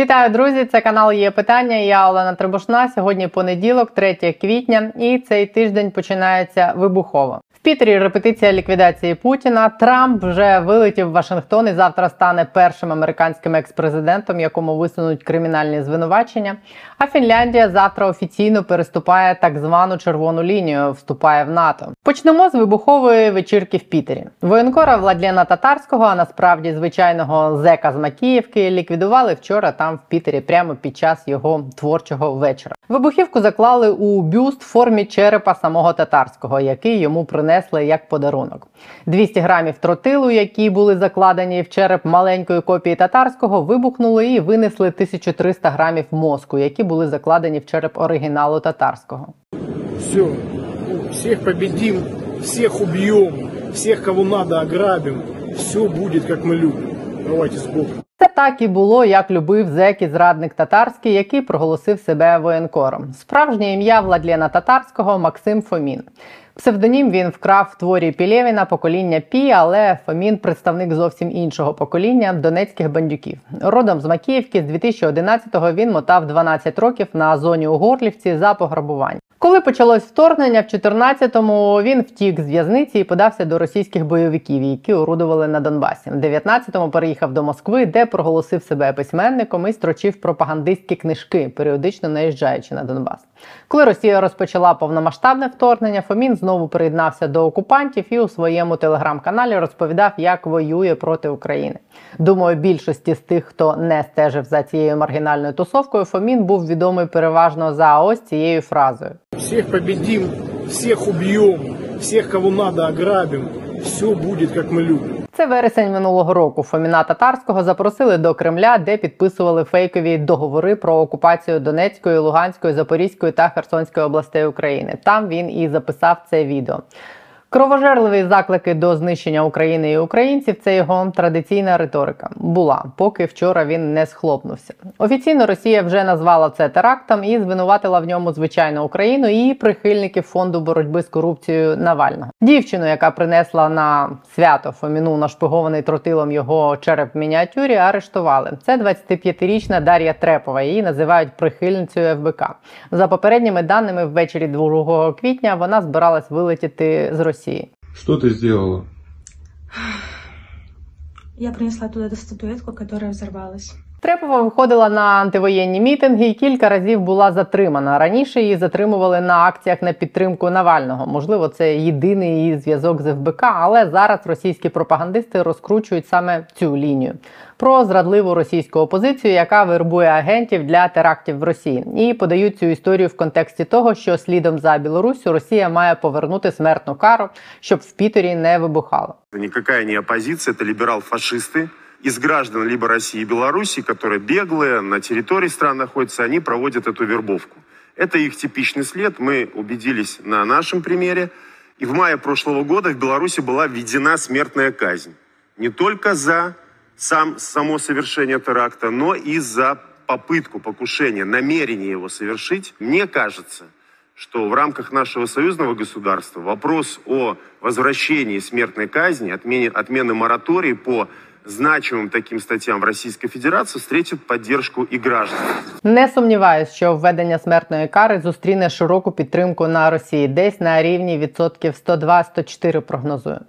Вітаю, друзі! Це канал є питання. Я Олена Требушна. Сьогодні понеділок, 3 квітня, і цей тиждень починається вибухово. Пітері репетиція ліквідації Путіна. Трамп вже вилетів в Вашингтон і завтра стане першим американським експрезидентом, якому висунуть кримінальні звинувачення. А Фінляндія завтра офіційно переступає так звану червону лінію, вступає в НАТО. Почнемо з вибухової вечірки в Пітері. Воєнкора Владлена Татарського, а насправді звичайного зека з Макіївки, ліквідували вчора там в Пітері, прямо під час його творчого вечора. Вибухівку заклали у бюст в формі черепа самого татарського, який йому принесли як подарунок. 200 грамів тротилу, які були закладені в череп маленької копії татарського, вибухнули і винесли 1300 грамів мозку, які були закладені в череп оригіналу татарського. Все, всех победим, всех убьем, всех, кого надо, ограбим. Все будет, как мы любим. Давайте с Богом. Це так і було, як любив зек і зрадник татарський, який проголосив себе воєнкором. Справжнє ім'я Владлена Татарського Максим Фомін. Псевдонім він вкрав в творі Пілєвіна покоління Пі, але Фомін представник зовсім іншого покоління донецьких бандюків. Родом з Макіївки з 2011-го він мотав 12 років на зоні у Горлівці за пограбування. Коли почалось вторгнення в 14-му, він втік з в'язниці і подався до російських бойовиків, які орудували на Донбасі. В 19-му переїхав до Москви, де проголосив себе письменником і строчив пропагандистські книжки, періодично наїжджаючи на Донбас. Коли Росія розпочала повномасштабне вторгнення, Фомін знову приєднався до окупантів і у своєму телеграм-каналі розповідав, як воює проти України. Думаю, більшості з тих, хто не стежив за цією маргінальною тусовкою, Фомін був відомий переважно за ось цією фразою. Всех победим, всех убьем, всех, кого надо, ограбим. Все будет, как мы любим. Це вересень минулого року. Фоміна Татарського запросили до Кремля, де підписували фейкові договори про окупацію Донецької, Луганської, Запорізької та Херсонської областей України. Там він і записав це відео. Кровожерливі заклики до знищення України і українців це його традиційна риторика. Була, поки вчора він не схлопнувся. Офіційно Росія вже назвала це терактом і звинуватила в ньому звичайно Україну і прихильників фонду боротьби з корупцією Навального. Дівчину, яка принесла на свято Фоміну нашпигований тротилом його череп в мініатюрі, арештували. Це 25-річна Дар'я Трепова. Її називають прихильницею ФБК. За попередніми даними, ввечері 2 квітня вона збиралась вилетіти з Росії. Что ты сделала? Я принесла туда эту статуэтку, которая взорвалась. Трепова виходила на антивоєнні мітинги і кілька разів була затримана. Раніше її затримували на акціях на підтримку Навального. Можливо, це єдиний її зв'язок з ФБК, але зараз російські пропагандисти розкручують саме цю лінію про зрадливу російську опозицію, яка вербує агентів для терактів в Росії, і подають цю історію в контексті того, що слідом за Білоруссю Росія має повернути смертну кару, щоб в Пітері не вибухало. Никакая не оппозиция, это либерал-фашисты из граждан либо России и Беларуси, которые беглые на территории стран находятся, они проводят эту вербовку. Это их типичный след, мы убедились на нашем примере. И в мае прошлого года в Беларуси была введена смертная казнь. Не только за сам, само совершение теракта, но и за попытку покушения, намерение его совершить. Мне кажется, что в рамках нашего союзного государства вопрос о возвращении смертной казни, отмене, отмены моратории по значимым таким статьям в Российской Федерации встретит поддержку и граждан. Не сумніваюсь, що введення смертної кари зустріне широку підтримку на Росії, десь на рівні відсотків 102-104 прогнозую.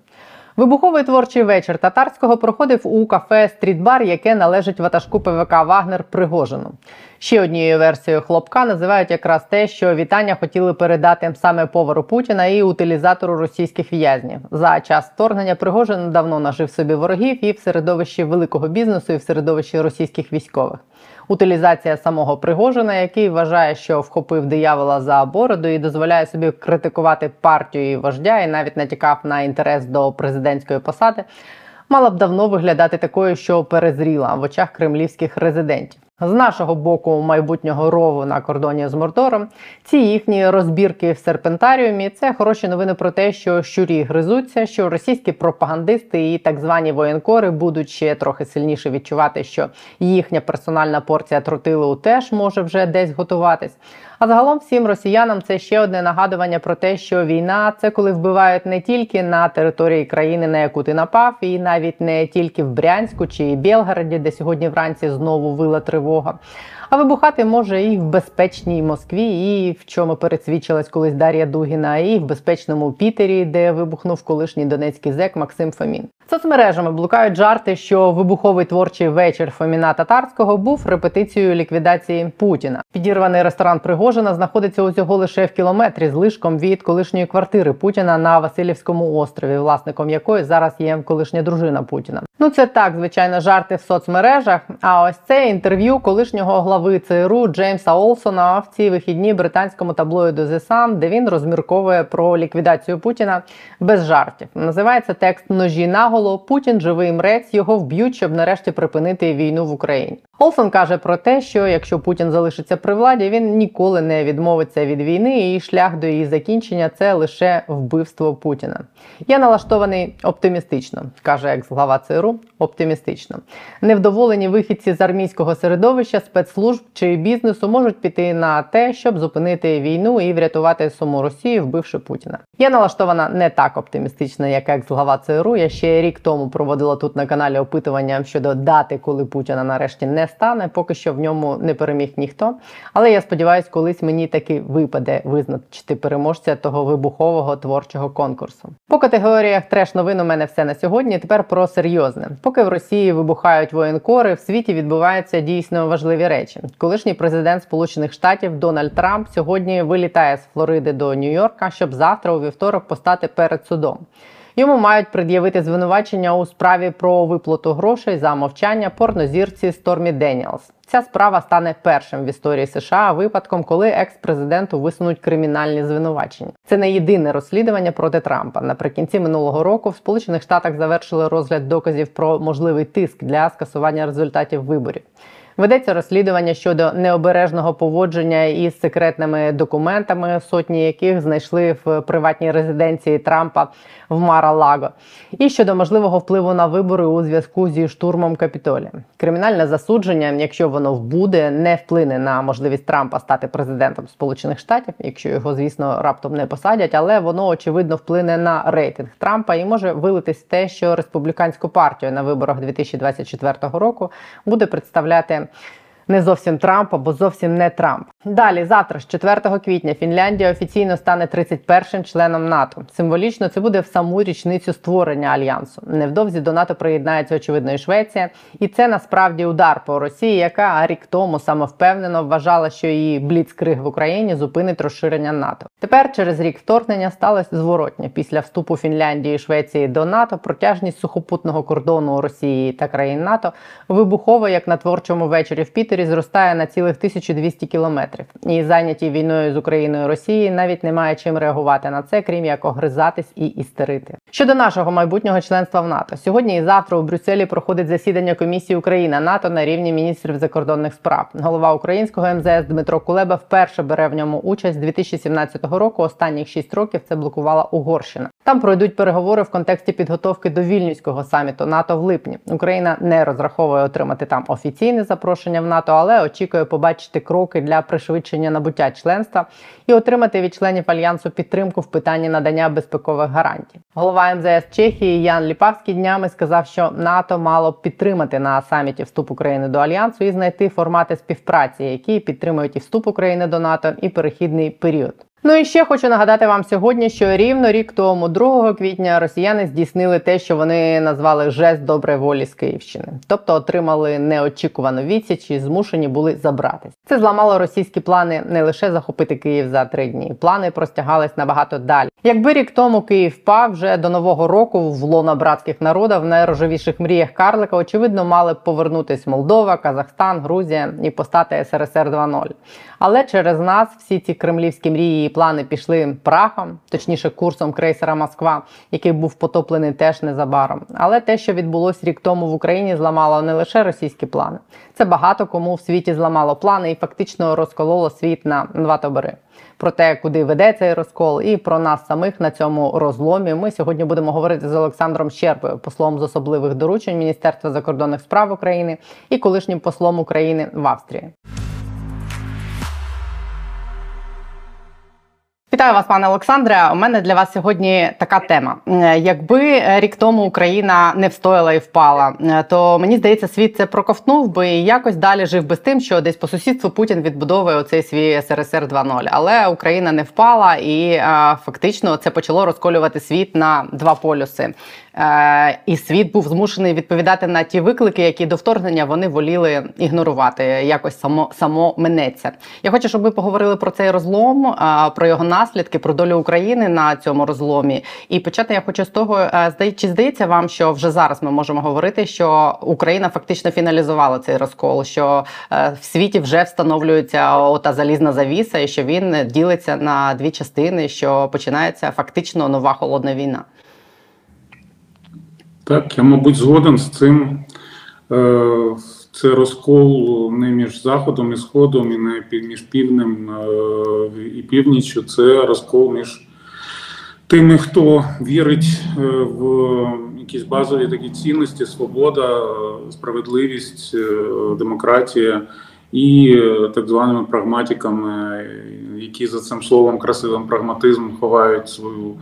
Вибуховий творчий вечір татарського проходив у кафе Стрітбар, яке належить ватажку ПВК Вагнер Пригожину. Ще однією версією хлопка називають якраз те, що вітання хотіли передати саме повару Путіна і утилізатору російських в'язнів. За час вторгнення Пригожин давно нажив собі ворогів і в середовищі великого бізнесу, і в середовищі російських військових. Утилізація самого Пригожина, який вважає, що вхопив диявола за бороду і дозволяє собі критикувати партію і вождя, і навіть натякав на інтерес до президентської посади, мала б давно виглядати такою, що перезріла в очах кремлівських резидентів. З нашого боку майбутнього рову на кордоні з Мордором ці їхні розбірки в серпентаріумі це хороші новини про те, що щурі гризуться, що російські пропагандисти і так звані воєнкори будуть ще трохи сильніше відчувати, що їхня персональна порція тротилу теж може вже десь готуватись. А загалом всім росіянам це ще одне нагадування про те, що війна це коли вбивають не тільки на території країни, на яку ти напав, і навіть не тільки в Брянську чи Білгороді, де сьогодні вранці знову вила тривога. А вибухати може і в безпечній Москві, і в чому пересвідчилась колись Дар'я Дугіна, і в безпечному Пітері, де вибухнув колишній донецький зек Максим Фомін. Соцмережами блукають жарти, що вибуховий творчий вечір Фоміна Татарського був репетицією ліквідації Путіна. Підірваний ресторан Пригожина знаходиться усього лише в кілометрі з лишком від колишньої квартири Путіна на Васильівському острові, власником якої зараз є колишня дружина Путіна. Ну це так, звичайно, жарти в соцмережах. А ось це інтерв'ю колишнього глави ЦРУ Джеймса Олсона в ці вихідні британському таблоїду The Sun, де він розмірковує про ліквідацію Путіна без жартів. Називається текст Ножі наголо. Путін живий мрець, його вб'ють, щоб нарешті припинити війну в Україні. Олсон каже про те, що якщо Путін залишиться при владі, він ніколи не відмовиться від війни, і шлях до її закінчення це лише вбивство Путіна. Я налаштований оптимістично, каже екс-глава ЦРУ. Оптимістично невдоволені вихідці з армійського середовища, спецслужб чи бізнесу можуть піти на те, щоб зупинити війну і врятувати саму Росію, вбивши Путіна. Я налаштована не так оптимістично, як екс-глава ЦРУ. Я ще рік тому проводила тут на каналі опитування щодо дати, коли Путіна нарешті не стане. Поки що в ньому не переміг ніхто. Але я сподіваюся, колись мені таки випаде визначити переможця того вибухового творчого конкурсу. По категоріях треш новин у мене все на сьогодні. Тепер про серйозне. Поки в Росії вибухають воєнкори, в світі відбуваються дійсно важливі речі. Колишній президент Сполучених Штатів Дональд Трамп сьогодні вилітає з Флориди до Нью-Йорка, щоб завтра у вівторок постати перед судом. Йому мають пред'явити звинувачення у справі про виплату грошей за мовчання порнозірці Стормі Деніелс. Ця справа стане першим в історії США випадком, коли екс-президенту висунуть кримінальні звинувачення. Це не єдине розслідування проти Трампа. Наприкінці минулого року в Сполучених Штатах завершили розгляд доказів про можливий тиск для скасування результатів виборів. Ведеться розслідування щодо необережного поводження із секретними документами, сотні яких знайшли в приватній резиденції Трампа в Мара-Лаго, і щодо можливого впливу на вибори у зв'язку зі штурмом Капітолія. Кримінальне засудження, якщо воно вбуде, не вплине на можливість Трампа стати президентом Сполучених Штатів, якщо його, звісно, раптом не посадять, але воно очевидно вплине на рейтинг Трампа і може вилитись те, що республіканську партію на виборах 2024 року буде представляти не зовсім Трамп або зовсім не Трамп. Далі, завтра, з 4 квітня, Фінляндія офіційно стане 31-м членом НАТО. Символічно це буде в саму річницю створення альянсу. Невдовзі до НАТО приєднається очевидно і Швеція, і це насправді удар по Росії, яка рік тому самовпевнено вважала, що її бліцкриг в Україні зупинить розширення НАТО. Тепер, через рік вторгнення, сталося зворотня. Після вступу Фінляндії і Швеції до НАТО протяжність сухопутного кордону Росії та країн НАТО вибухово, як на творчому вечорі в Пітері, зростає на цілих 1200 кілометрів. І зайняті війною з Україною Росії навіть немає чим реагувати на це, крім як огризатись і істерити. Щодо нашого майбутнього членства в НАТО, сьогодні і завтра у Брюсселі проходить засідання комісії Україна НАТО на рівні міністрів закордонних справ. Голова українського МЗС Дмитро Кулеба вперше бере в ньому участь з 2017 року. Останніх 6 років це блокувала Угорщина. Там пройдуть переговори в контексті підготовки до вільнюського саміту НАТО в липні. Україна не розраховує отримати там офіційне запрошення в НАТО, але очікує побачити кроки для пришвидшення набуття членства і отримати від членів альянсу підтримку в питанні надання безпекових гарантій. Голова МЗС Чехії Ян Ліпавський днями сказав, що НАТО мало б підтримати на саміті вступ України до альянсу і знайти формати співпраці, які підтримують і вступ України до НАТО, і перехідний період. Ну і ще хочу нагадати вам сьогодні, що рівно рік тому, 2 квітня, росіяни здійснили те, що вони назвали жест доброї волі з Київщини, тобто отримали неочікувану відсіч і змушені були забратись. Це зламало російські плани не лише захопити Київ за три дні. Плани простягались набагато далі. Якби рік тому Київ впав вже до нового року в лона братських народів в найрожевіших мріях Карлика, очевидно, мали повернутись Молдова, Казахстан, Грузія і постати СРСР 2.0. Але через нас всі ці кремлівські мрії і плани пішли прахом, точніше курсом крейсера Москва, який був потоплений теж незабаром. Але те, що відбулось рік тому в Україні, зламало не лише російські плани. Це багато кому в світі зламало плани і фактично розкололо світ на два табори. Про те, куди веде цей розкол, і про нас самих на цьому розломі. Ми сьогодні будемо говорити з Олександром Щербою, послом з особливих доручень Міністерства закордонних справ України і колишнім послом України в Австрії. Вітаю вас, пане Олександре. У мене для вас сьогодні така тема. Е, Якби рік тому Україна не встояла і впала, е, то мені здається, світ це проковтнув би і якось далі жив би з тим, що десь по сусідству Путін відбудовує оцей свій СРСР 2.0. Але Україна не впала, і е, фактично це почало розколювати світ на два полюси. Е, І світ був змушений відповідати на ті виклики, які до вторгнення вони воліли ігнорувати. Якось само само минеться. Я хочу, щоб ви поговорили про цей розлом, е, про його наслідки, про долю України на цьому розломі. І почати я хочу з того, е, чи здається вам, що вже зараз ми можемо говорити, що Україна фактично фіналізувала цей розкол, що в світі вже встановлюється ота залізна завіса, і що він ділиться на дві частини, що починається фактично нова холодна війна. Так, я, мабуть, згоден з цим. Е, Це розкол не між Заходом і Сходом, і не між півднем е, і північчю. Це розкол між тими, хто вірить е, в якісь базові такі цінності: свобода, справедливість, демократія. І так званими прагматиками, які за цим словом красивим прагматизм ховають свою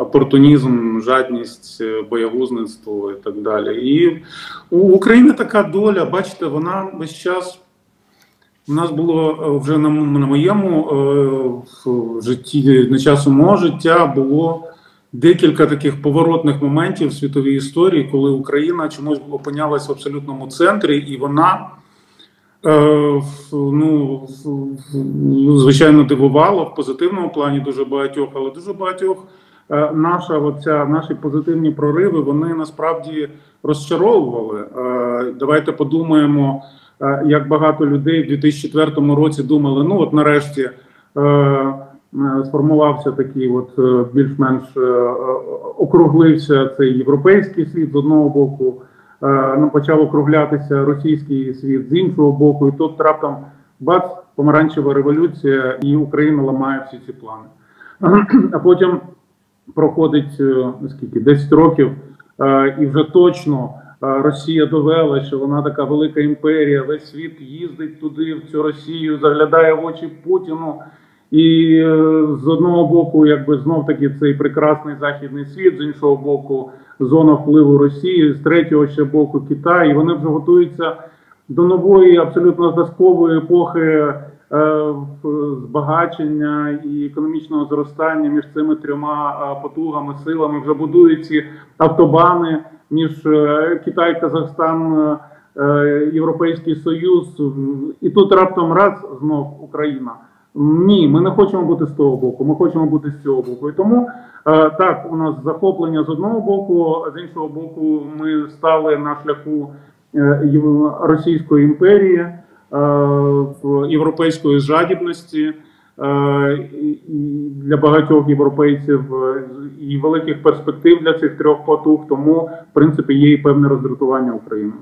опортунізм, жадність, е, боягузництво і так далі. І у України така доля, бачите, вона весь час. У нас було е, вже на, на моєму е, житті, на часу мого життя було декілька таких поворотних моментів в світовій історії, коли Україна чомусь опинялась в абсолютному центрі, і вона. Е, ну, в- звичайно, дивувало в позитивному плані дуже багатьох, але дуже багатьох е, наша оця, наші позитивні прориви вони насправді розчаровували. Е, Давайте подумаємо, е, як багато людей в 2004 році думали: ну от нарешті. е, е, Сформувався такий, от е, більш-менш е, е, округлився цей європейський світ з одного боку, ну, почав округлятися російський світ з іншого боку, і тут раптом бац, помаранчева революція, і Україна ламає всі ці плани. А потім проходить е, скільки 10 років, е, і вже точно е, Росія довела, що вона така велика імперія, весь світ їздить туди, в цю Росію, заглядає в очі Путіну. І е, з одного боку, якби знов таки цей прекрасний західний світ, з іншого боку, зона впливу Росії, з третього ще боку Китай. І вони вже готуються до нової абсолютно зразкової епохи е, збагачення і економічного зростання між цими трьома е, потугами, силами. Вже будують ці автобани між е, Китай, Казахстан, Європейський Союз. І тут раптом раз знов Україна. Ні, ми не хочемо бути з того боку, ми хочемо бути з цього боку. І тому е, так, у нас захоплення з одного боку, а з іншого боку, ми стали на шляху е, Російської імперії, е, європейської жадібності. е, Для багатьох європейців е, і великих перспектив для цих трьох потуг, тому в принципі є і певне роздратування Україною.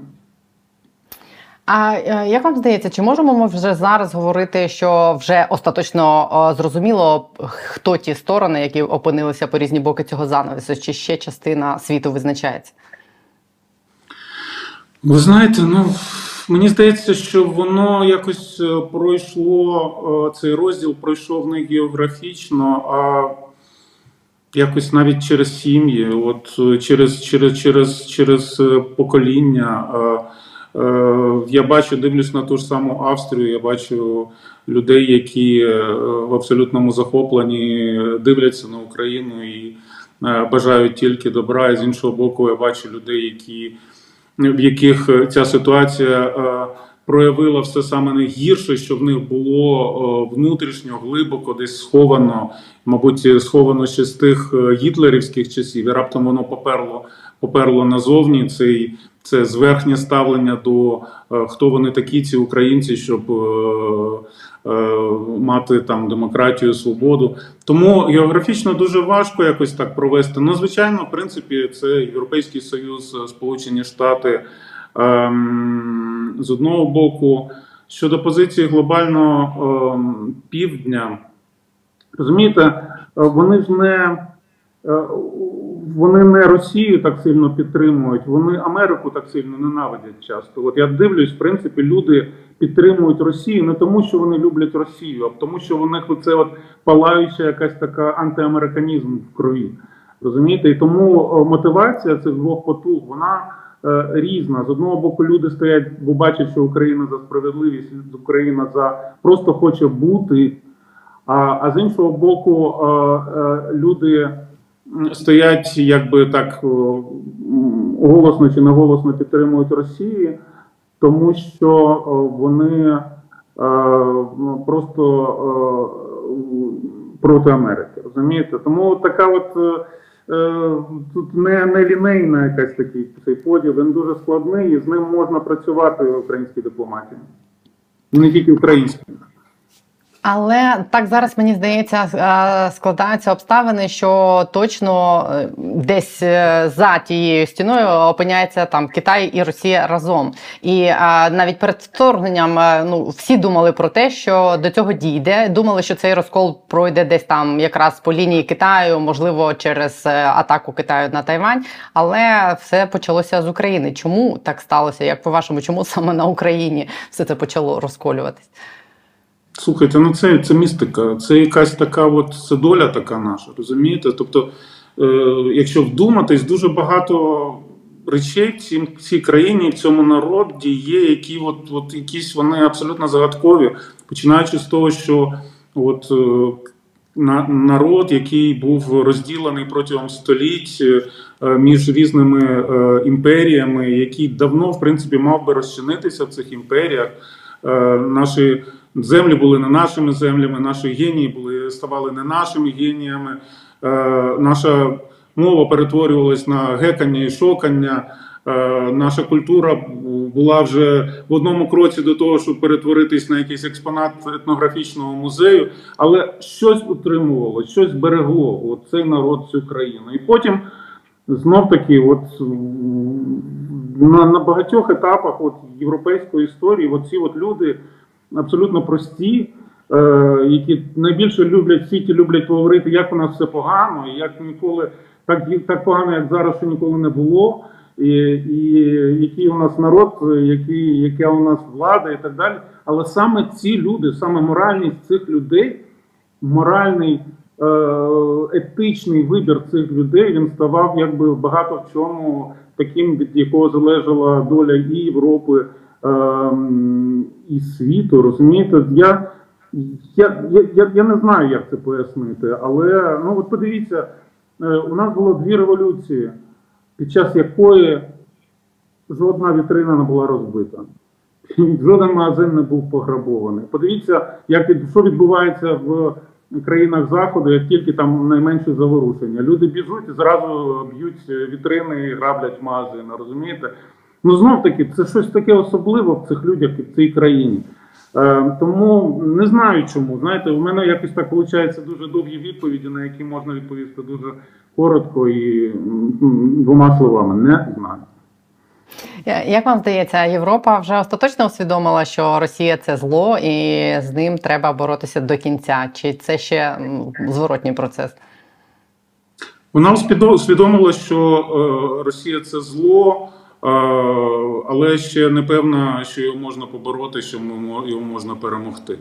А е, як вам здається, чи можемо ми вже зараз говорити, що вже остаточно е, зрозуміло, хто ті сторони, які опинилися по різні боки цього занавісу, чи ще частина світу визначається? Ви знаєте, ну мені здається, що воно якось е, пройшло цей розділ пройшов не географічно, а якось навіть через сім'ї, от через, через, через, через покоління. Е, Я бачу, дивлюсь на ту ж саму Австрію. Я бачу людей, які е, в абсолютному захопленні дивляться на Україну і е, бажають тільки добра. І з іншого боку, я бачу людей, які в яких ця ситуація проявила все саме найгірше, що в них було внутрішньо, глибоко, десь сховано, мабуть, сховано ще з тих гітлерівських часів, і раптом воно поперло, поперло назовні. Цей це зверхнє ставлення до е, хто вони такі, ці українці, щоб е, е, мати там демократію, свободу. Тому географічно дуже важко якось так провести. Ну, звичайно, в принципі, це Європейський Союз, е, Сполучені Штати ем, з одного боку. Щодо позиції глобального ем, півдня, розумієте, е, вони ж не. е, Вони не Росію так сильно підтримують, вони Америку так сильно ненавидять часто. От я дивлюсь, в принципі, люди підтримують Росію не тому, що вони люблять Росію, а тому, що у них оце от палаюча якась така антиамериканізм в крові. Розумієте? І тому е, мотивація цих двох потуг, вона е, різна. З одного боку, люди стоять, бо бачать, що Україна за справедливість, Україна за просто хоче бути. А, а з іншого боку, е, е, люди стоять, якби так голосно чи неголосно підтримують Росію, тому що вони е, ну, просто е, проти Америки. Розумієте? Тому така от. е, е, Тут не, не лінейна якась такий цей поділ, він дуже складний, і з ним можна працювати в українській дипломатії. Не тільки українській. Але так зараз мені здається, складаються обставини, що точно е, десь е, за тією стіною опиняється там Китай і Росія разом. І навіть перед вторгненням е, ну всі думали про те, що до цього дійде. Думали, що цей розкол пройде десь там якраз по лінії Китаю, можливо, через атаку Китаю на Тайвань. Але все почалося з України. Чому так сталося? Як по вашому, чому саме на Україні все це почало розколюватись? Слухайте, ну це, це містика, це якась така, от доля така наша, розумієте? Тобто, е, якщо вдуматись, дуже багато речей в цім- в цій країні, в цьому народі є, які от, от якісь вони абсолютно загадкові, починаючи з того, що от. е, на- Народ, який був розділений протягом століть е, між різними е, імперіями, який давно, в принципі, мав би розчинитися в цих імперіях. Е, Наші землі були не нашими землями, наші генії були ставали не нашими геніями. Е, Наша мова перетворювалась на гекання і шокання. Е, Наша культура була вже в одному кроці до того, щоб перетворитись на якийсь експонат етнографічного музею, але щось утримувало, щось берегло от цей народ, цю країну. І потім знов таки, от на, на багатьох етапах от, європейської історії, от от люди абсолютно прості, е, які найбільше люблять в світі, люблять говорити, як у нас все погано, і як ніколи так, так погано, як зараз, що ніколи не було. І, і який у нас народ, який, яка у нас влада і так далі. Але саме ці люди, саме моральність цих людей, моральний е, етичний вибір цих людей, він ставав якби багато в чому таким, від якого залежала доля і Європи, е, м, і світу. Розумієте, я, я, я, я, не знаю, як це пояснити, але ну от подивіться, е, у нас було дві революції, під час якої жодна вітрина не була розбита. Жоден магазин не був пограбований. Подивіться, як від- що відбувається в країнах заходу, як тільки там найменше заворушення. Люди біжуть і зразу б'ють вітрини і граблять магазини. Розумієте? Ну знов таки, це щось таке особливе в цих людях і в цій країні. Е, тому не знаю чому. Знаєте, у мене якось так виходить дуже довгі відповіді, на які можна відповісти дуже коротко і двома словами. Не знаю. Як вам здається, Європа вже остаточно усвідомила, що Росія це зло, і з ним треба боротися до кінця? Чи це ще зворотній процес? Вона усвідомила, що е, Росія це зло, але ще не певна, що його можна побороти, що його можна перемогти.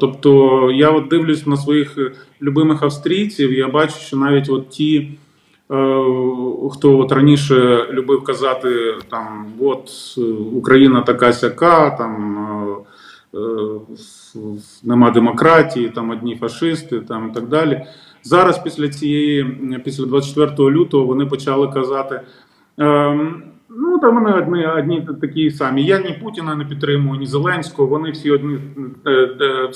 Тобто я от дивлюсь на своїх е, любимих австрійців, я бачу, що навіть от ті. е, Хто от раніше любив казати, там от е, Україна така сяка, там нема демократії, там одні фашисти, там і так далі. Зараз, після цієї, після 24 лютого, вони почали казати. Ем, ну, там вони одні, одні такі самі. Я ні Путіна не підтримую, ні Зеленського. Вони всі одні, е, е,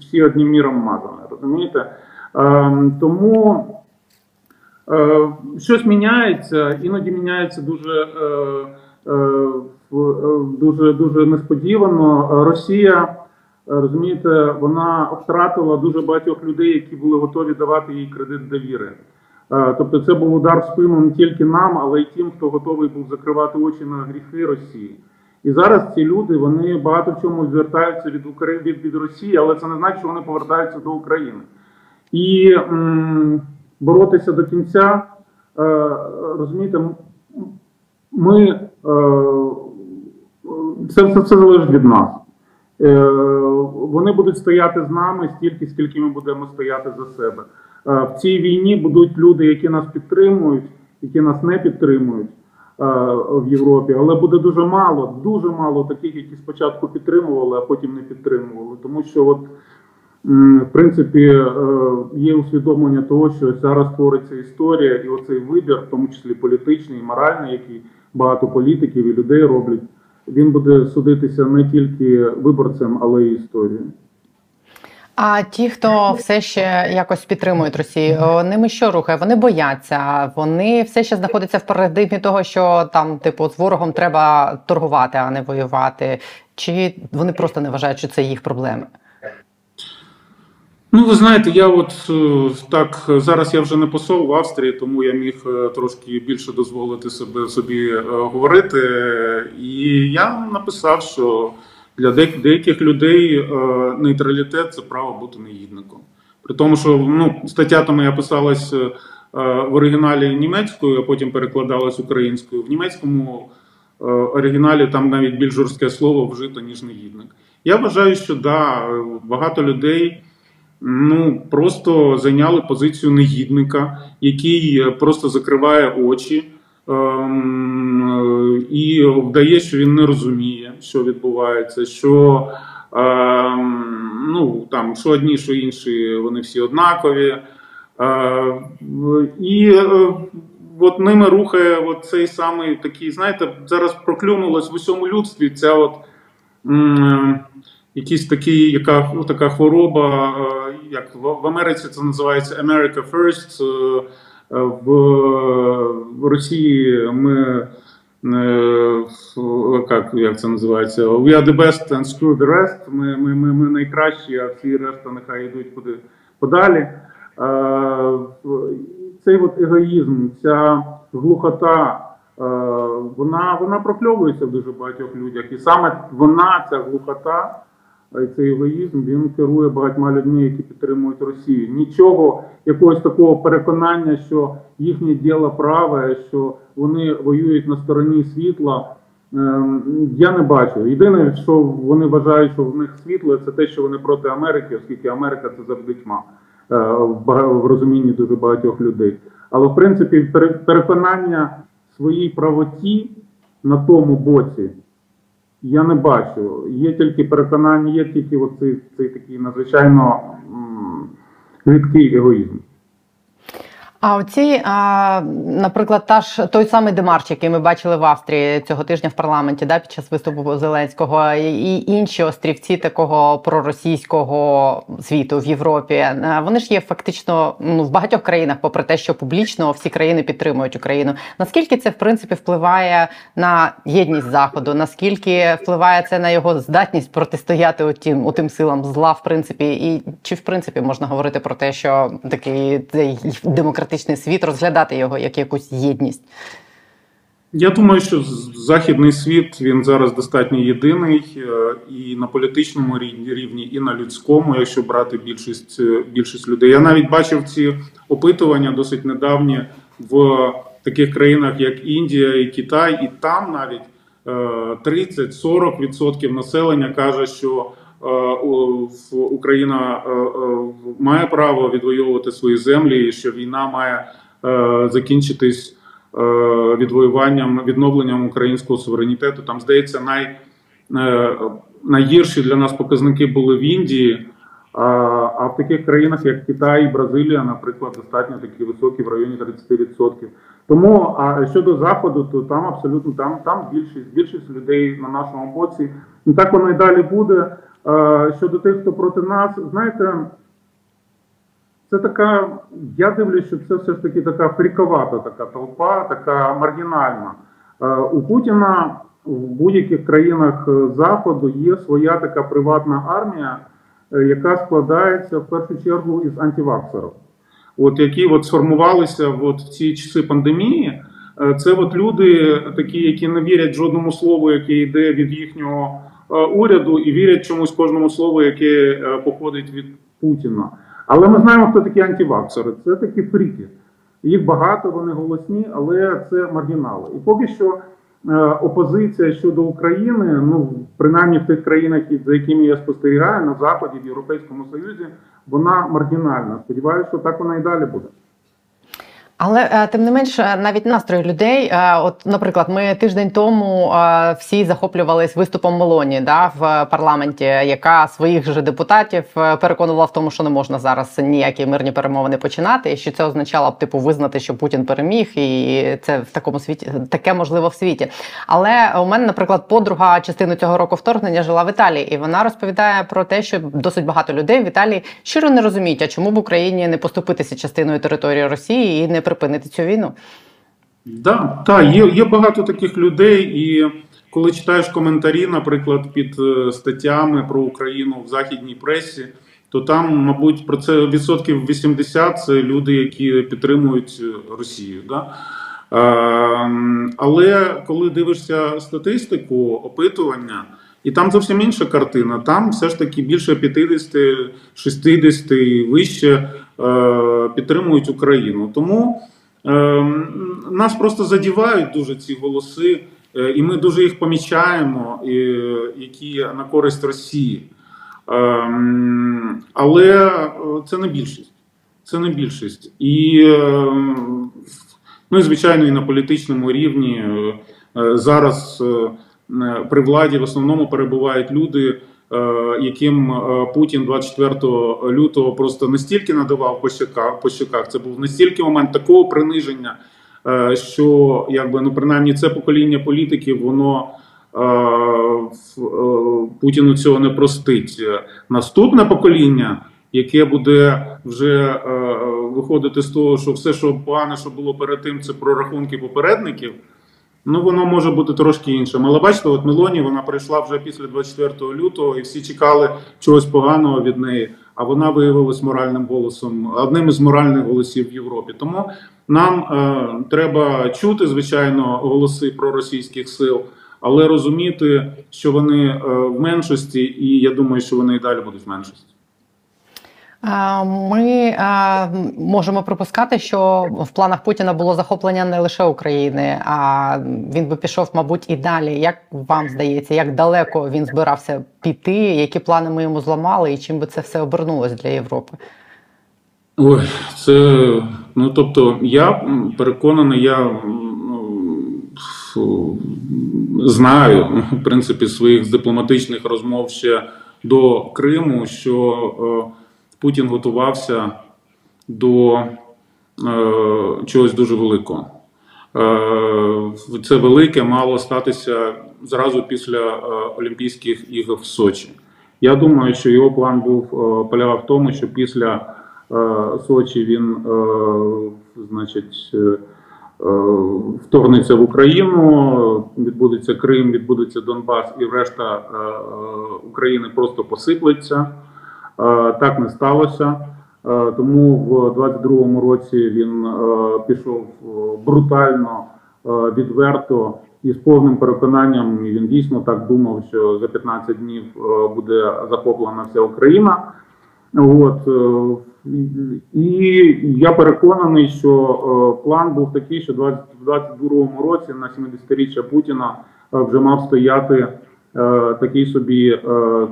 всі, одним міром мазані, розумієте? Ем, тому е, щось міняється, іноді міняється дуже, дуже, дуже несподівано. Росія. Розумієте, вона втратила дуже багатьох людей, які були готові давати їй кредит довіри. Е, Тобто, це був удар в спину не тільки нам, але й тим, хто готовий був закривати очі на гріхи Росії. І зараз ці люди вони багато в чому звертаються від України від, від Росії, але це не значить, що вони повертаються до України. І м, боротися до кінця, е, розумієте, ми е, це все це залежить від нас. Е, Вони будуть стояти з нами стільки, скільки ми будемо стояти за себе. Е, В цій війні будуть люди, які нас підтримують, які нас не підтримують е, в Європі, але буде дуже мало, дуже мало таких, які спочатку підтримували, а потім не підтримували. Тому що, от, в принципі, е, є усвідомлення того, що зараз твориться історія, і оцей вибір, в тому числі політичний і моральний, який багато політиків і людей роблять, він буде судитися не тільки виборцем, але й історією. А ті, хто все ще якось підтримують Росію, ними що рухає? Вони бояться, вони все ще знаходяться в парадигмі того, що там, типу, з ворогом треба торгувати, а не воювати. Чи вони просто не вважають, що це їх проблеми? Ну, ви знаєте, я от е, так зараз я вже не посол в Австрії, тому я міг е, трошки більше дозволити себе собі е, говорити. І я написав, що для деяких, людей е, нейтралітет це право бути негідником. При тому, що ну, стаття там моя писалась е, в оригіналі німецькою, а потім перекладалась українською. В німецькому е, оригіналі там навіть більш жорстке слово вжито, ніж негідник. Я вважаю, що да, багато людей ну просто зайняли позицію негідника, який просто закриває очі і вдає, що він не розуміє, що відбувається, що ем, ну там що одні, що інші, вони всі однакові. Е, і е, от ними рухає от цей самий такий, знаєте, зараз проклюнулась в усьому людстві ця от. м, якийсь такий, яка ну, така хвороба, е, як в Америці це називається America First. В, Росії ми е, як, як це називається? We are the best and screw the rest. Ми, ми, ми, ми найкращі, а всі решта нехай йдуть куди подалі. Е, Цей от егоїзм, ця глухота, е, вона, вона прокльовується в дуже багатьох людях. І саме вона, ця глухота, цей егоїзм, він керує багатьма людьми, які підтримують Росію. Нічого, якогось такого переконання, що їхнє діло праве, що вони воюють на стороні світла. ем, Я не бачу. Єдине, що вони вважають, що в них світло, це те, що вони проти Америки, оскільки Америка це завжди тьма е, в розумінні дуже багатьох людей. Але в принципі переконання своїй правоті на тому боці я не бачу. Є тільки переконання, є тільки оцей, цей такий надзвичайно м, рідкий егоїзм. А оці, а, наприклад, та ж той самий демарш, який ми бачили в Австрії цього тижня в парламенті, да, під час виступу Зеленського, і інші острівці такого проросійського світу в Європі, е, вони ж є фактично ну, в багатьох країнах, попри те, що публічно всі країни підтримують Україну. Наскільки це в принципі впливає на єдність заходу? Наскільки впливає це на його здатність протистояти отім, отим силам зла, в принципі, і чи в принципі можна говорити про те, що такий цей демократичний світ розглядати його як якусь єдність? Я думаю, що західний світ він зараз достатньо єдиний е, і на політичному рівні, і на людському, якщо брати більшість е, більшість людей. Я навіть бачив ці опитування досить недавні в таких країнах, як Індія і Китай, і там навіть е, 30-40% населення каже, що е, Україна е, е, має право відвоювати свої землі, і що війна має е, закінчитись е, відвоюванням, відновленням українського суверенітету. Там, здається, най, е, найгірші для нас показники були в Індії. А, а в таких країнах, як Китай і Бразилія, наприклад, достатньо такі високі в районі 30%. Тому а щодо заходу, то там абсолютно там, там більшість більшість людей на нашому боці. І так воно і далі буде. А, щодо тих, хто проти нас, знаєте, це така, я дивлюсь, що це все ж таки така фріковата така толпа, така маргінальна. Е, У Путіна в будь-яких країнах е, Заходу є своя така приватна армія, е, яка складається в першу чергу із антиваксерів. От які от сформувалися от в ці часи пандемії. Е, Це от люди, такі, які не вірять жодному слову, яке йде від їхнього е, уряду, і вірять чомусь кожному слову, яке е, походить від Путіна. Але ми знаємо, хто такі антиваксери. Це такі фріки. Їх багато, вони голосні, але це маргінали. І поки що е, опозиція щодо України, ну принаймні в тих країнах, за якими я спостерігаю на заході, в Європейському Союзі, вона маргінальна. Сподіваюся, що так вона і далі буде. Але е, тим не менш, е, навіть настрої людей. е, От, наприклад, ми тиждень тому всі захоплювались виступом Мелоні да, в парламенті, яка своїх же депутатів переконувала в тому, що не можна зараз ніякі мирні перемовини починати, і що це означало б типу визнати, що Путін переміг, і це в такому світі таке можливо в світі. Але у мене, наприклад, подруга частину цього року вторгнення жила в Італії, і вона розповідає про те, що досить багато людей в Італії щиро не розуміють, а чому б Україні не поступитися частиною території Росії і не припинити цю війну. Да, та є, є багато таких людей, і коли читаєш коментарі, наприклад, під е, статтями про Україну в західній пресі, то там, мабуть, про це відсотків 80 це люди, які підтримують е, Росію. Да? Ем, Але коли дивишся статистику, опитування, і там зовсім інша картина. Там все ж таки більше 50, 60 і вище е, підтримують Україну. Тому Ем, Нас просто задівають дуже ці голоси, е, і ми дуже їх помічаємо, які на користь Росії. Але е, це не більшість. Це не більшість. І, ну, і звичайно, і на політичному рівні е, е, зараз е, е, при владі в основному перебувають люди, е, яким е, Путін 24 лютого просто настільки надавав по щоках, по щоках. Це був настільки момент такого приниження, е, що якби ну принаймні це покоління політиків, воно. е, е, Путіну цього не простить. Е, Наступне покоління, яке буде вже е, виходити з того, що все, що погане, що було перед тим, це прорахунки попередників. Ну, воно може бути трошки іншим. Але бачите, от Мелоні вона прийшла вже після 24 лютого, і всі чекали чогось поганого від неї. А вона виявилась моральним голосом, одним із моральних голосів в Європі. Тому нам е, треба чути, звичайно, голоси проросійських сил, але розуміти, що вони е, в меншості, і я думаю, що вони і далі будуть в меншості. Ми можемо припускати, що в планах Путіна було захоплення не лише України, а він би пішов, мабуть, і далі. Як вам здається, як далеко він збирався піти? Які плани ми йому зламали, і чим би це все обернулось для Європи? Ой, це ну тобто, я переконаний, я ну, знаю в принципі своїх дипломатичних розмов ще до Криму, що е, Путін готувався до е, чогось дуже великого. Е, це велике мало статися зразу після е, Олімпійських ігор в Сочі. Я думаю, що його план був е, полягав в тому, що після е, Сочі він, е, значить, е, е, вторгнеться в Україну, відбудеться Крим, відбудеться Донбас, і решта е, е, України просто посиплеться. Так не сталося. Тому в 22-му році він пішов брутально, відверто і з повним переконанням. Він дійсно так думав, що за 15 днів буде захоплена вся Україна. От е, і я переконаний, що е, план був такий, що в 22-му році на 70-річчя Путіна вже мав стояти такий собі е,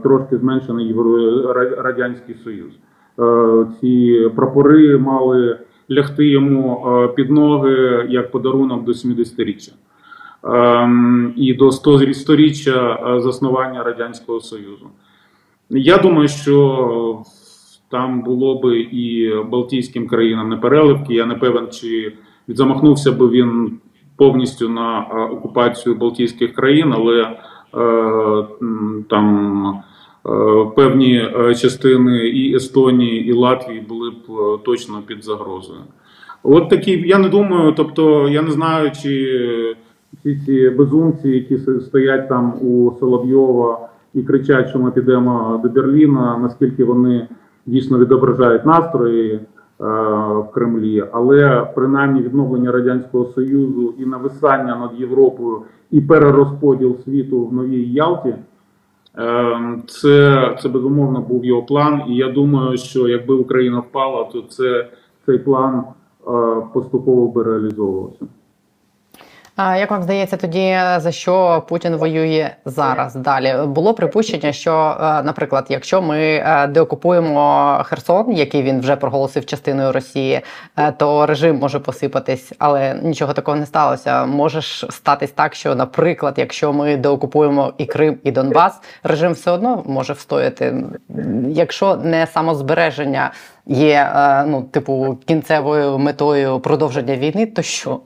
трошки зменшений радянський союз. Е, Ці прапори мали лягти йому е, під ноги як подарунок до 70-річчя. Ем, І до 100-річчя е, заснування Радянського Союзу. Я думаю, що там було би і Балтійським країнам не переливки. Я не певен, чи замахнувся би він повністю на е, окупацію Балтійських країн, але е, там е, певні е, частини і Естонії, і Латвії були б е, точно під загрозою. От такі, я не думаю, тобто я не знаю, чи всі ці безумці, які стоять там у Соловйова і кричать, що ми підемо до Берліна, наскільки вони дійсно відображають настрої е, в Кремлі, але принаймні відновлення радянського союзу і нависання над Європою і перерозподіл світу в новій Ялті. е, Це, це безумовно був його план, і я думаю, що якби Україна впала, то це цей план е, поступово би реалізовувався. А як вам здається, тоді за що Путін воює зараз? Далі було припущення, що, е, наприклад, якщо ми е, деокупуємо Херсон, який він вже проголосив частиною Росії, е, то режим може посипатись, але нічого такого не сталося. Може ж статись так, що, наприклад, якщо ми деокупуємо і Крим, і Донбас, режим все одно може встояти. Якщо не самозбереження є ну, типу кінцевою метою продовження війни, то що?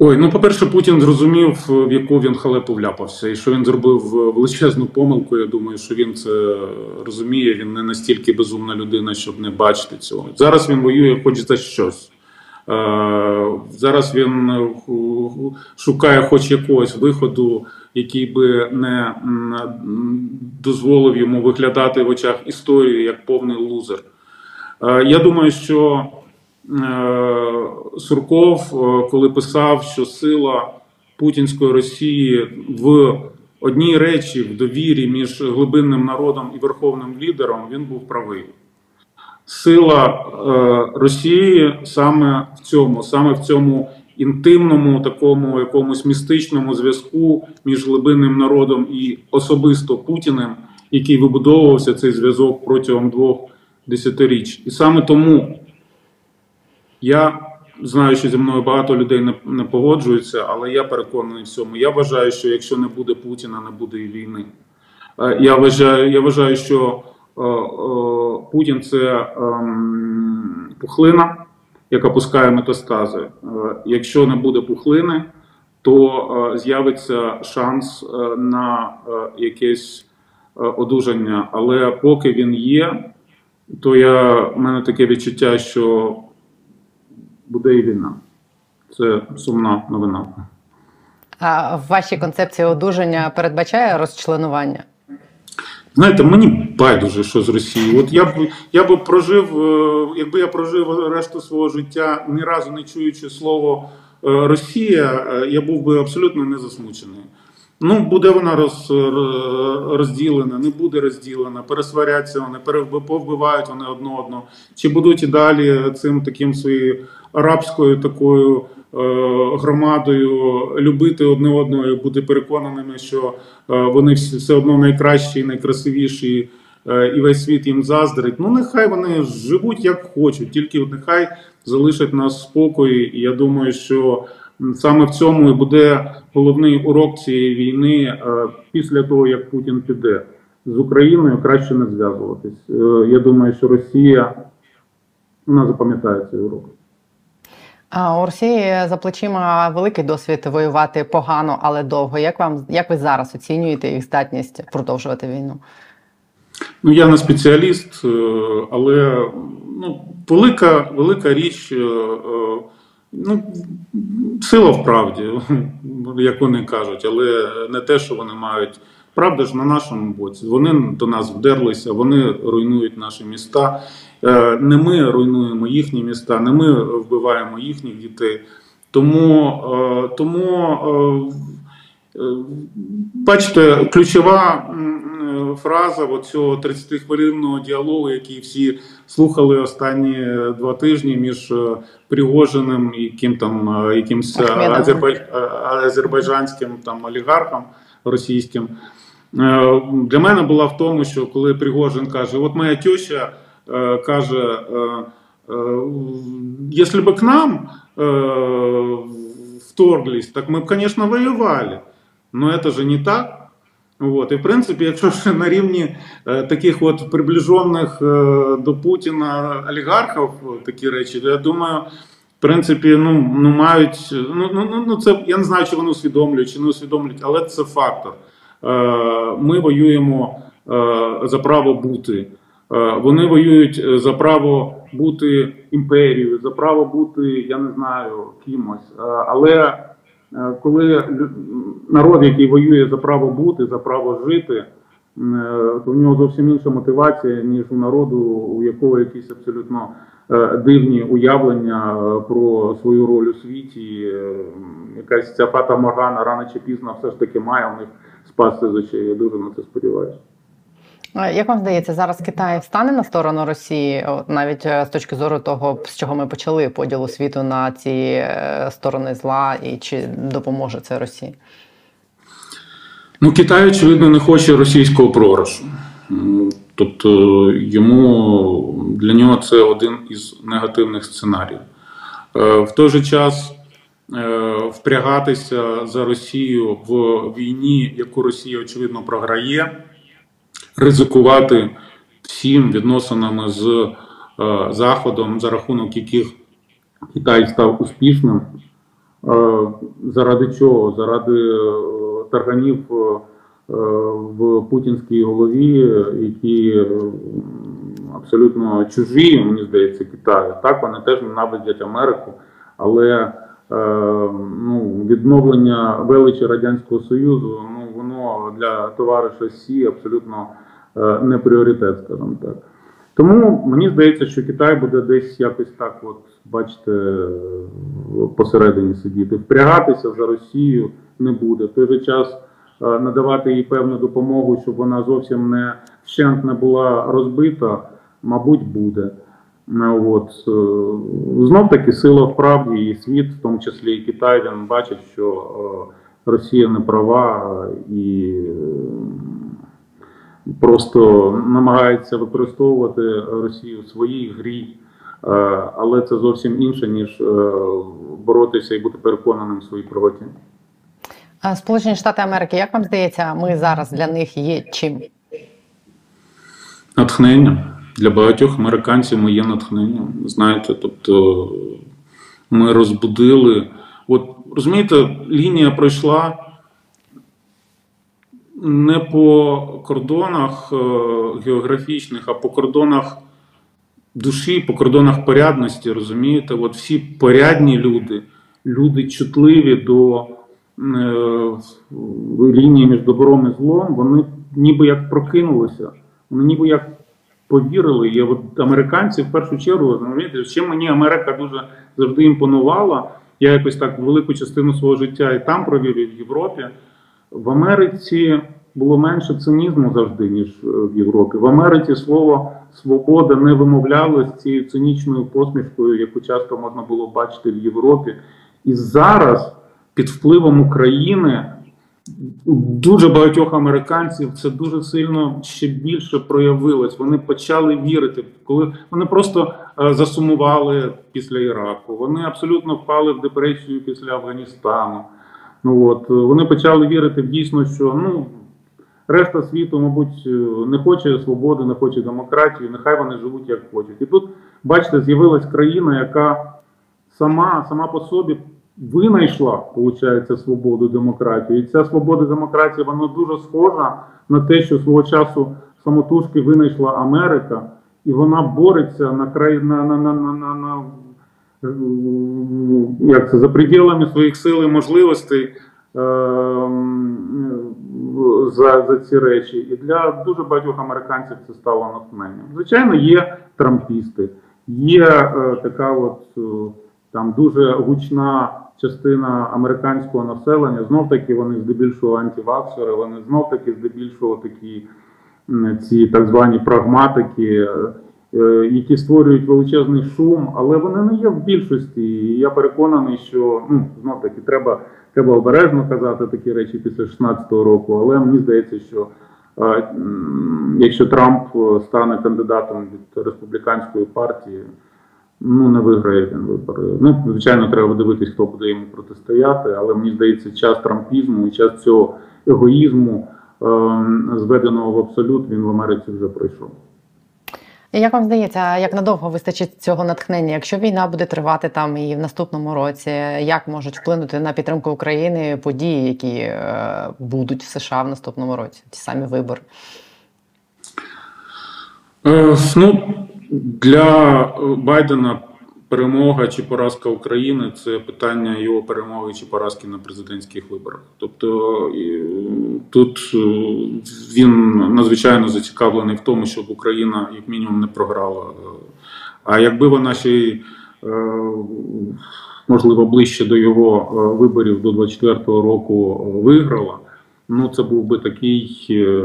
Ой, ну по-перше, Путін зрозумів, в яку він халепу вляпався, і що він зробив величезну помилку. Я думаю, що він це розуміє. Він не настільки безумна людина, щоб не бачити цього. Зараз він воює, хоч за щось. Е, Зараз він е, шукає хоч якогось виходу, який би не дозволив йому виглядати в очах історії як повний лузер. Е, Я думаю, що е, Сурков, е, коли писав, що сила путінської Росії в одній речі, в довірі між глибинним народом і верховним лідером, він був правий. Сила е, Росії саме в цьому, саме в цьому інтимному, такому якомусь містичному зв'язку між глибинним народом і особисто Путіним, який вибудовувався цей зв'язок протягом двох десятиріч. І саме тому я знаю, що зі мною багато людей не, не погоджуються, але я переконаний в цьому. Я вважаю, що якщо не буде Путіна, не буде і війни. Е, Я вважаю, я вважаю, що е, е, Путін це ем, пухлина, яка пускає метастази. Е, Якщо не буде пухлини, то е, з'явиться шанс е, на е, якесь е, одужання. Але поки він є, то я, в мене таке відчуття, що буде і війна. Це сумна новина. А в вашій концепції одужання передбачає розчленування? Знаєте, мені байдуже, що з Росією. От я б я б прожив, е, якби я прожив решту свого життя, ні разу не чуючи слово е, Росія, е, я був би абсолютно не засмучений. Ну, буде вона роз, розділена, не буде розділена, пересваряться вони, повбивають вони одне одного. Чи будуть і далі цим таким своєю арабською такою е, громадою любити одне одного і бути переконаними, що е, вони все одно найкращі, найкрасивіші, е, і весь світ їм заздрить. Ну, нехай вони живуть як хочуть, тільки нехай залишать нас спокої. І я думаю, що саме в цьому і буде головний урок цієї війни після того, як Путін піде. З Україною краще не зв'язуватись. Я думаю, що Росія вона запам'ятає цей урок. У Росії за плечима великий досвід воювати погано, але довго. Як вам як ви зараз оцінюєте їх здатність продовжувати війну? Ну, я не спеціаліст, е, але ну, велика, велика річ, е, е, ну, сила в правді, як вони кажуть, але не те, що вони мають. Правда ж на нашому боці. Вони до нас вдерлися, вони руйнують наші міста. Е, Не ми руйнуємо їхні міста, не ми вбиваємо їхніх дітей. Тому, е, тому е, бачите, ключова фраза цього 30-хвилинного діалогу, який всі слухали останні два тижні між Пригожиним і ким там якимсь азербайджанським там олігархом російським. Е, Для мене була в тому, що коли Пригожин каже: От моя теща каже, е, е, якщо б к нам вторглись, так ми б, звісно, воювали. Но это же не так. Вот. І в принципі, якщо ще на рівні е, таких от приближених е, до Путіна олігархів такі речі, то я думаю, в принципі, ну, ну мають. Ну, ну, ну, ну це я не знаю, чи вони усвідомлюють, чи не усвідомлюють, але це фактор. Е, ми воюємо е, за право бути. Е, Вони воюють за право бути імперією, за право бути, я не знаю, кимось. Але коли народ, який воює за право бути, за право жити, то в нього зовсім інша мотивація, ніж у народу, у якого якісь абсолютно дивні уявлення про свою роль у світі. Якась ця фата Моргана рано чи пізно все ж таки має в них спасти з очей. Я дуже на це сподіваюся. Як вам здається, зараз Китай встане на сторону Росії, навіть е, з точки зору того, з чого ми почали поділу світу на ці е, сторони зла, і чи допоможе це Росії? Ну, Китай, очевидно, не хоче російського програшу. Тобто йому для нього це один із негативних сценаріїв. Е, В той же час впрягатися за Росію в війні, яку Росія, очевидно, програє, ризикувати всім відносинами з е, Заходом, за рахунок яких Китай став успішним. Е, Заради чого? Заради е, тарганів е, е, в путінській голові, е, які е, абсолютно чужі, мені здається, Китаю. Так, вони теж ненавидять Америку, але е, ну, відновлення величі Радянського Союзу, ну воно для товариша Сі абсолютно е, не пріоритет, скажімо так. Тому мені здається, що Китай буде десь якось так, от бачите, е, посередині сидіти. Впрягатися за Росію не буде. В той же час е, надавати їй певну допомогу, щоб вона зовсім не вщент не була розбита, мабуть, буде. Ну, От. Знов таки сила в правді і світ, в тому числі і Китай, він бачить, що е, Росія не права і е, просто намагається використовувати Росію в своїй грі, Е, але це зовсім інше, ніж е, боротися і бути переконаним в своїй правоті. Е, Сполучені Штати Америки, як вам здається, ми зараз для них є чим? Натхнення. Для багатьох американців ми є натхненням. Знаєте, тобто ми розбудили. От розумієте, лінія пройшла не по кордонах е, географічних, а по кордонах душі, по кордонах порядності. Розумієте, от всі порядні люди, люди чутливі до е, лінії між добром і злом, вони ніби як прокинулися, вони ніби як повірили. І от американці в першу чергу, розумієте, ще мені Америка дуже завжди імпонувала. Я якось так велику частину свого життя і там провів, і в Європі. В Америці було менше цинізму завжди, ніж е, в Європі. В Америці слово свобода не вимовлялось цією цинічною посмішкою, яку часто можна було бачити в Європі. І зараз, під впливом України, дуже багатьох американців це дуже сильно ще більше проявилось. Вони почали вірити, коли вони просто е, засумували після Іраку. Вони абсолютно впали в депресію після Афганістану. Ну от е, вони почали вірити в дійсно, що ну решта світу, мабуть, е, не хоче свободи, не хоче демократії. Нехай вони живуть як хочуть. І тут, бачите, з'явилась країна, яка сама, сама по собі винайшла, виходить, свободу демократію. І ця свобода демократії вона дуже схожа на те, що свого часу самотужки винайшла Америка, і вона бореться на край на, на, на, на, на, на як це, за пределами своїх сил і можливостей. ем, За, за ці речі, і для дуже багатьох американців це стало натхненням. Звичайно, є трампісти, є е, така от е, там дуже гучна частина американського населення. Знов таки вони здебільшого антиваксери, вони знов таки здебільшого такі ці так звані прагматики, е, е, які створюють величезний шум, але вони не є в більшості. І я переконаний, що ну знов таки треба, треба обережно казати такі речі після 16-го року. Але мені здається, що якщо Трамп е, стане кандидатом від республіканської партії. Ну, не виграє він вибори. Ну, звичайно, треба дивитись, хто буде йому протистояти, але мені здається, час трампізму і час цього егоїзму, ем, зведеного в абсолют, він в Америці вже пройшов. Як вам здається, як надовго вистачить цього натхнення? Якщо війна буде тривати там і в наступному році, як можуть вплинути на підтримку України події, які е, будуть в США в наступному році? Ті самі вибори? Е, ну, для е, Байдена перемога чи поразка України це питання його перемоги чи поразки на президентських виборах. Тобто тут е, він надзвичайно зацікавлений в тому, щоб Україна як мінімум не програла. А якби вона ще й е, можливо ближче до його е, виборів до 24-го року е, виграла, ну це був би такий е,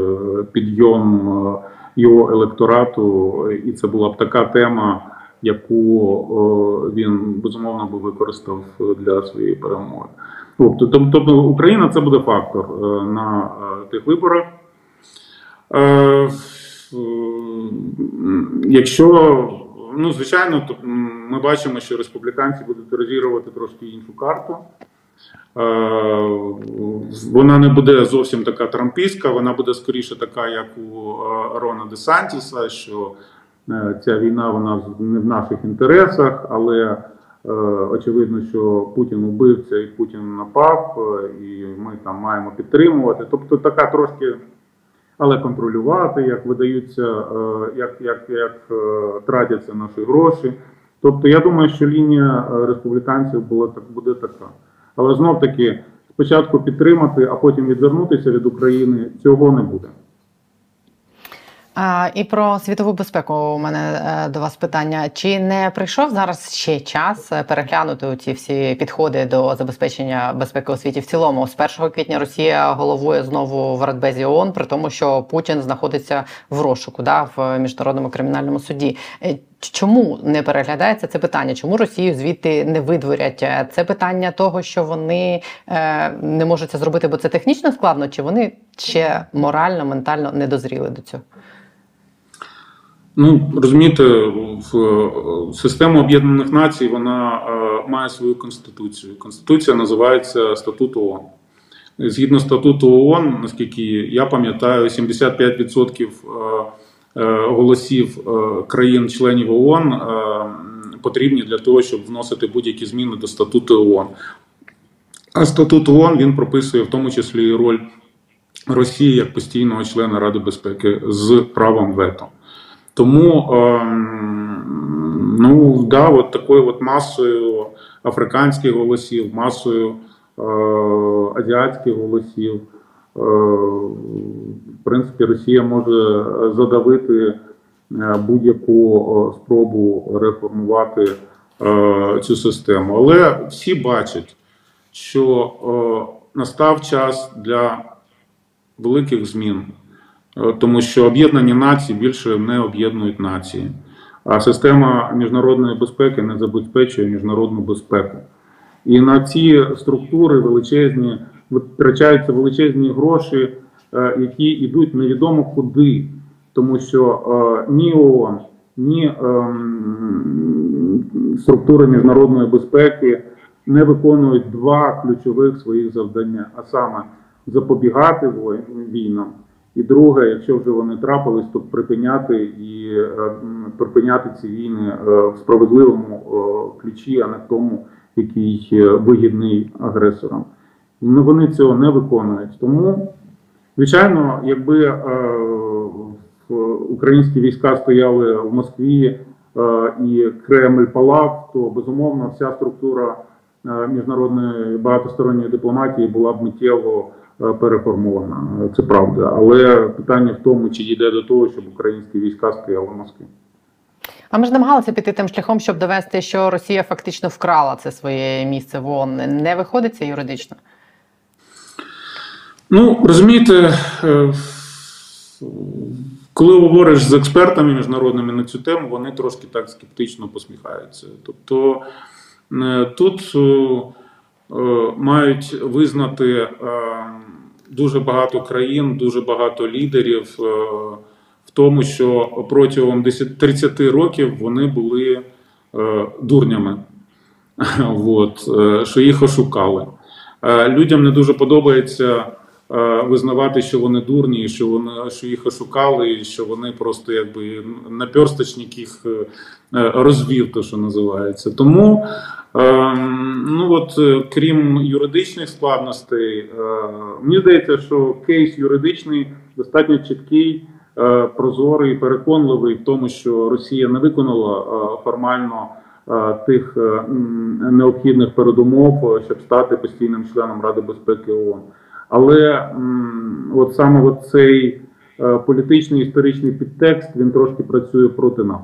підйом. Е, його електорату, і це була б така тема, яку він безумовно би використав для своєї перемоги. Тобто, тобто Україна це буде фактор е, на е, тих виборах. Е, Якщо, ну, звичайно, ми бачимо, що республіканці будуть розігрувати трошки іншу карту. Е, Вона не буде зовсім така трампійська, вона буде скоріше така, як у е, Рона Де Сантіса, що е, ця війна вона не в наших інтересах, але очевидно, що Путін убивця і Путін напав, і ми там маємо підтримувати. Тобто така трошки, але контролювати, як видаються, як, як, як тратяться наші гроші. Тобто, я думаю, що лінія республіканців була так буде така. Але знов таки, спочатку підтримати, а потім відвернутися від України цього не буде. А, і про світову безпеку у мене е, до вас питання: чи не прийшов зараз ще час е, переглянути ці всі підходи до забезпечення безпеки у світі в цілому? З 1 квітня Росія головує знову в Радбезі ООН, при тому, що Путін знаходиться в розшуку да, в міжнародному кримінальному суді. Чому не переглядається це питання? Чому Росію звідти не видворять? Е, Це питання того, що вони е, не можуть це зробити, бо це технічно складно, чи вони ще морально, ментально не дозріли до цього? Ну розумієте, в е, система Об'єднаних Націй вона е, має свою конституцію. Конституція називається Статут ООН. Згідно статуту ООН, наскільки я пам'ятаю, 75% е, е, голосів е, країн-членів ООН е, потрібні для того, щоб вносити будь-які зміни до статуту ООН. А статут ООН він прописує в тому числі і роль Росії як постійного члена Ради безпеки з правом вето. Тому ем, ну да, от такою от масою африканських голосів, масою е, азіатських голосів, е, в принципі, Росія може задавити е, будь-яку е, спробу реформувати е, цю систему. Але всі бачать, що е, настав час для великих змін. Е, тому що об'єднані нації більше не об'єднують нації, а система міжнародної безпеки не забезпечує міжнародну безпеку. І на ці структури величезні витрачаються величезні гроші, е, які йдуть невідомо куди, тому що е, ні ООН, ні ем, структури міжнародної безпеки не виконують два ключових своїх завдання, а саме запобігати війнам. І друге, якщо вже вони трапились, то припиняти і е, припиняти ці війни в справедливому ключі, а не в тому, який вигідний агресорам. Ну, вони цього не виконують. Тому, звичайно, якби е, українські війська стояли в Москві е, і Кремль палав, то безумовно вся структура е, міжнародної багатосторонньої дипломатії була б миттєво е, переформована. Це правда. Але питання в тому, чи дійде до того, щоб українські війська стояли в Москві. А ми ж намагалися піти тим шляхом, щоб довести, що Росія фактично вкрала це своє місце в ООН. Не виходить це юридично. Ну, розумієте, е, коли говориш з експертами міжнародними на цю тему, вони трошки так скептично посміхаються. Тобто е, тут е, мають визнати дуже багато країн, дуже багато лідерів тому, що протягом 10 30 років вони були е, дурнями, От, е, що їх ошукали. Е, Людям не дуже подобається е, визнавати, що вони дурні, що вони що їх ошукали, і що вони просто якби наперсточник їх е, е, розвів, то що називається. Тому е, ну от е, крім юридичних складностей, е, мені здається, що кейс юридичний достатньо чіткий. Е, Прозорий, переконливий в тому, що Росія не виконала е, формально е, тих необхідних передумов, щоб стати постійним членом Ради безпеки ООН. Але от саме цей політичний історичний підтекст він трошки працює проти нас.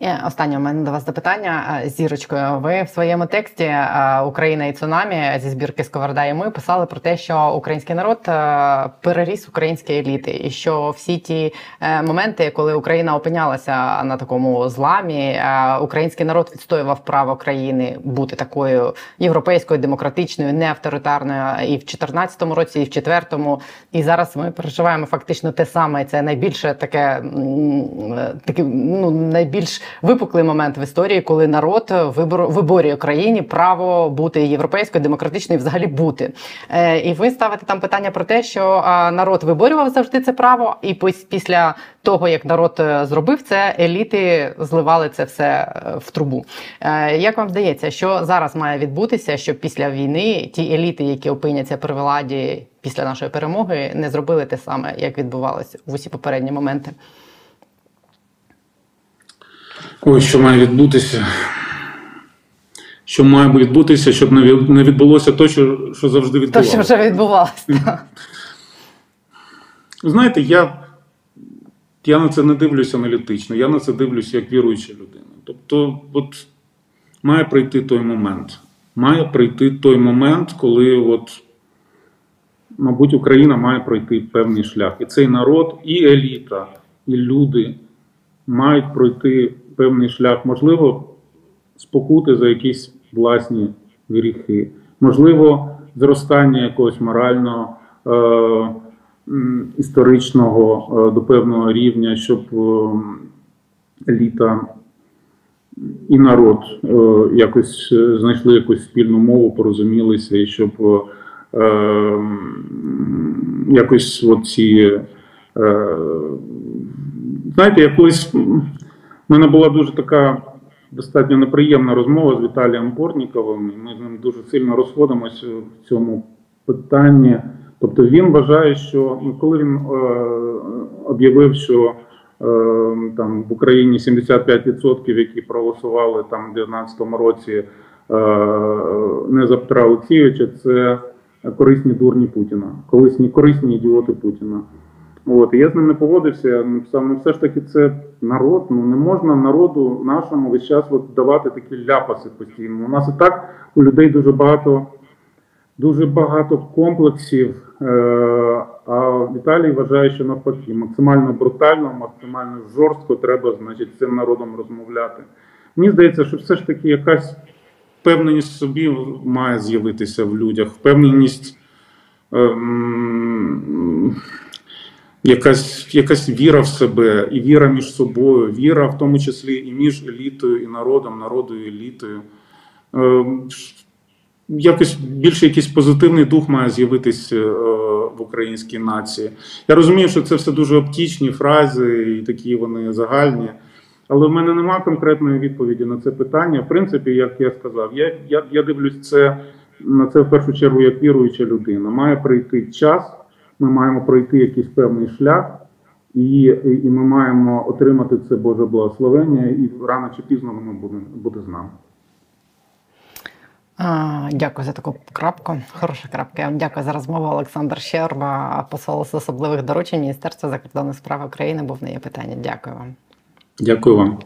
І останнє у мене до вас запитання е, зірочкою. Ви в своєму тексті е, Україна і цунамі зі збірки Сковорода і ми писали про те, що український народ е, переріс українські еліти, і що всі ті е, моменти, коли Україна опинялася на такому зламі, е, український народ відстоював право країни бути такою європейською, демократичною, не авторитарною і в 2014 році, і в 2004, і зараз ми переживаємо фактично те саме. Це найбільше таке м, е, ну найбільш випуклий момент в історії, коли народ вибор, виборює країні право бути європейською, демократичною, взагалі бути. Е, і ви ставите там питання про те, що е, народ виборював завжди це право, і після того, як народ е, зробив це, еліти зливали це все е, в трубу. Е, як вам здається, що зараз має відбутися, щоб після війни ті еліти, які опиняться при владі після нашої перемоги, не зробили те саме, як відбувалося в усі попередні моменти? Ой, що має відбутися? Що має відбутися, щоб не відбулося то, що, що завжди То, що вже відбувалося. Знаєте, я, я на це не дивлюся аналітично, я на це дивлюся як віруюча людина. Тобто, от має прийти той момент. Має прийти той момент, коли, от, мабуть, Україна має пройти певний шлях. І цей народ, і еліта, і люди мають пройти певний шлях, можливо, спокути за якісь власні гріхи, можливо, зростання якогось морального. Е- історичного е, до певного рівня, щоб е, еліта і народ е, якось е, знайшли якусь спільну мову, порозумілися, і щоб е, якось оці. Е, знаєте, я в мене була дуже така достатньо неприємна розмова з Віталієм Портніковим, і ми з ним дуже сильно розходимося в цьому питанні. Тобто він вважає, що ну, коли він е, об'явив, що е, там в Україні 75%, які проголосували там в 2019 році е, не за Петра Олексійовича, це корисні дурні Путіна, корисні, корисні ідіоти Путіна. От, і я з ним не погодився. Ну, Саме все ж таки це народ. Ну не можна народу нашому весь час от давати такі ляпаси постійно. У нас і так у людей дуже багато дуже багато комплексів. Е, а Віталій вважає, що навпаки, максимально брутально, максимально жорстко треба, значить, цим народом розмовляти. Мені здається, що все ж таки якась впевненість в собі має з'явитися в людях, впевненість. ем, Якась, якась віра в себе і віра між собою, віра в тому числі і між елітою і народом, народою і елітою. Ем, якось більше якийсь позитивний дух має з'явитися е, в українській нації. Я розумію, що це все дуже оптічні фрази і такі вони загальні. Але в мене немає конкретної відповіді на це питання. В принципі, як я сказав, я, я, я дивлюсь це на це в першу чергу як віруюча людина. Має прийти час, ми маємо пройти якийсь певний шлях, і, і, і ми маємо отримати це Боже благословення, і рано чи пізно воно буде, буде з нами. А, Дякую за таку крапку. Хороша крапка. Дякую за розмову. Олександр Щерба, посол з особливих доручень Міністерства закордонних справ України, був на є питання. Дякую вам. Дякую вам.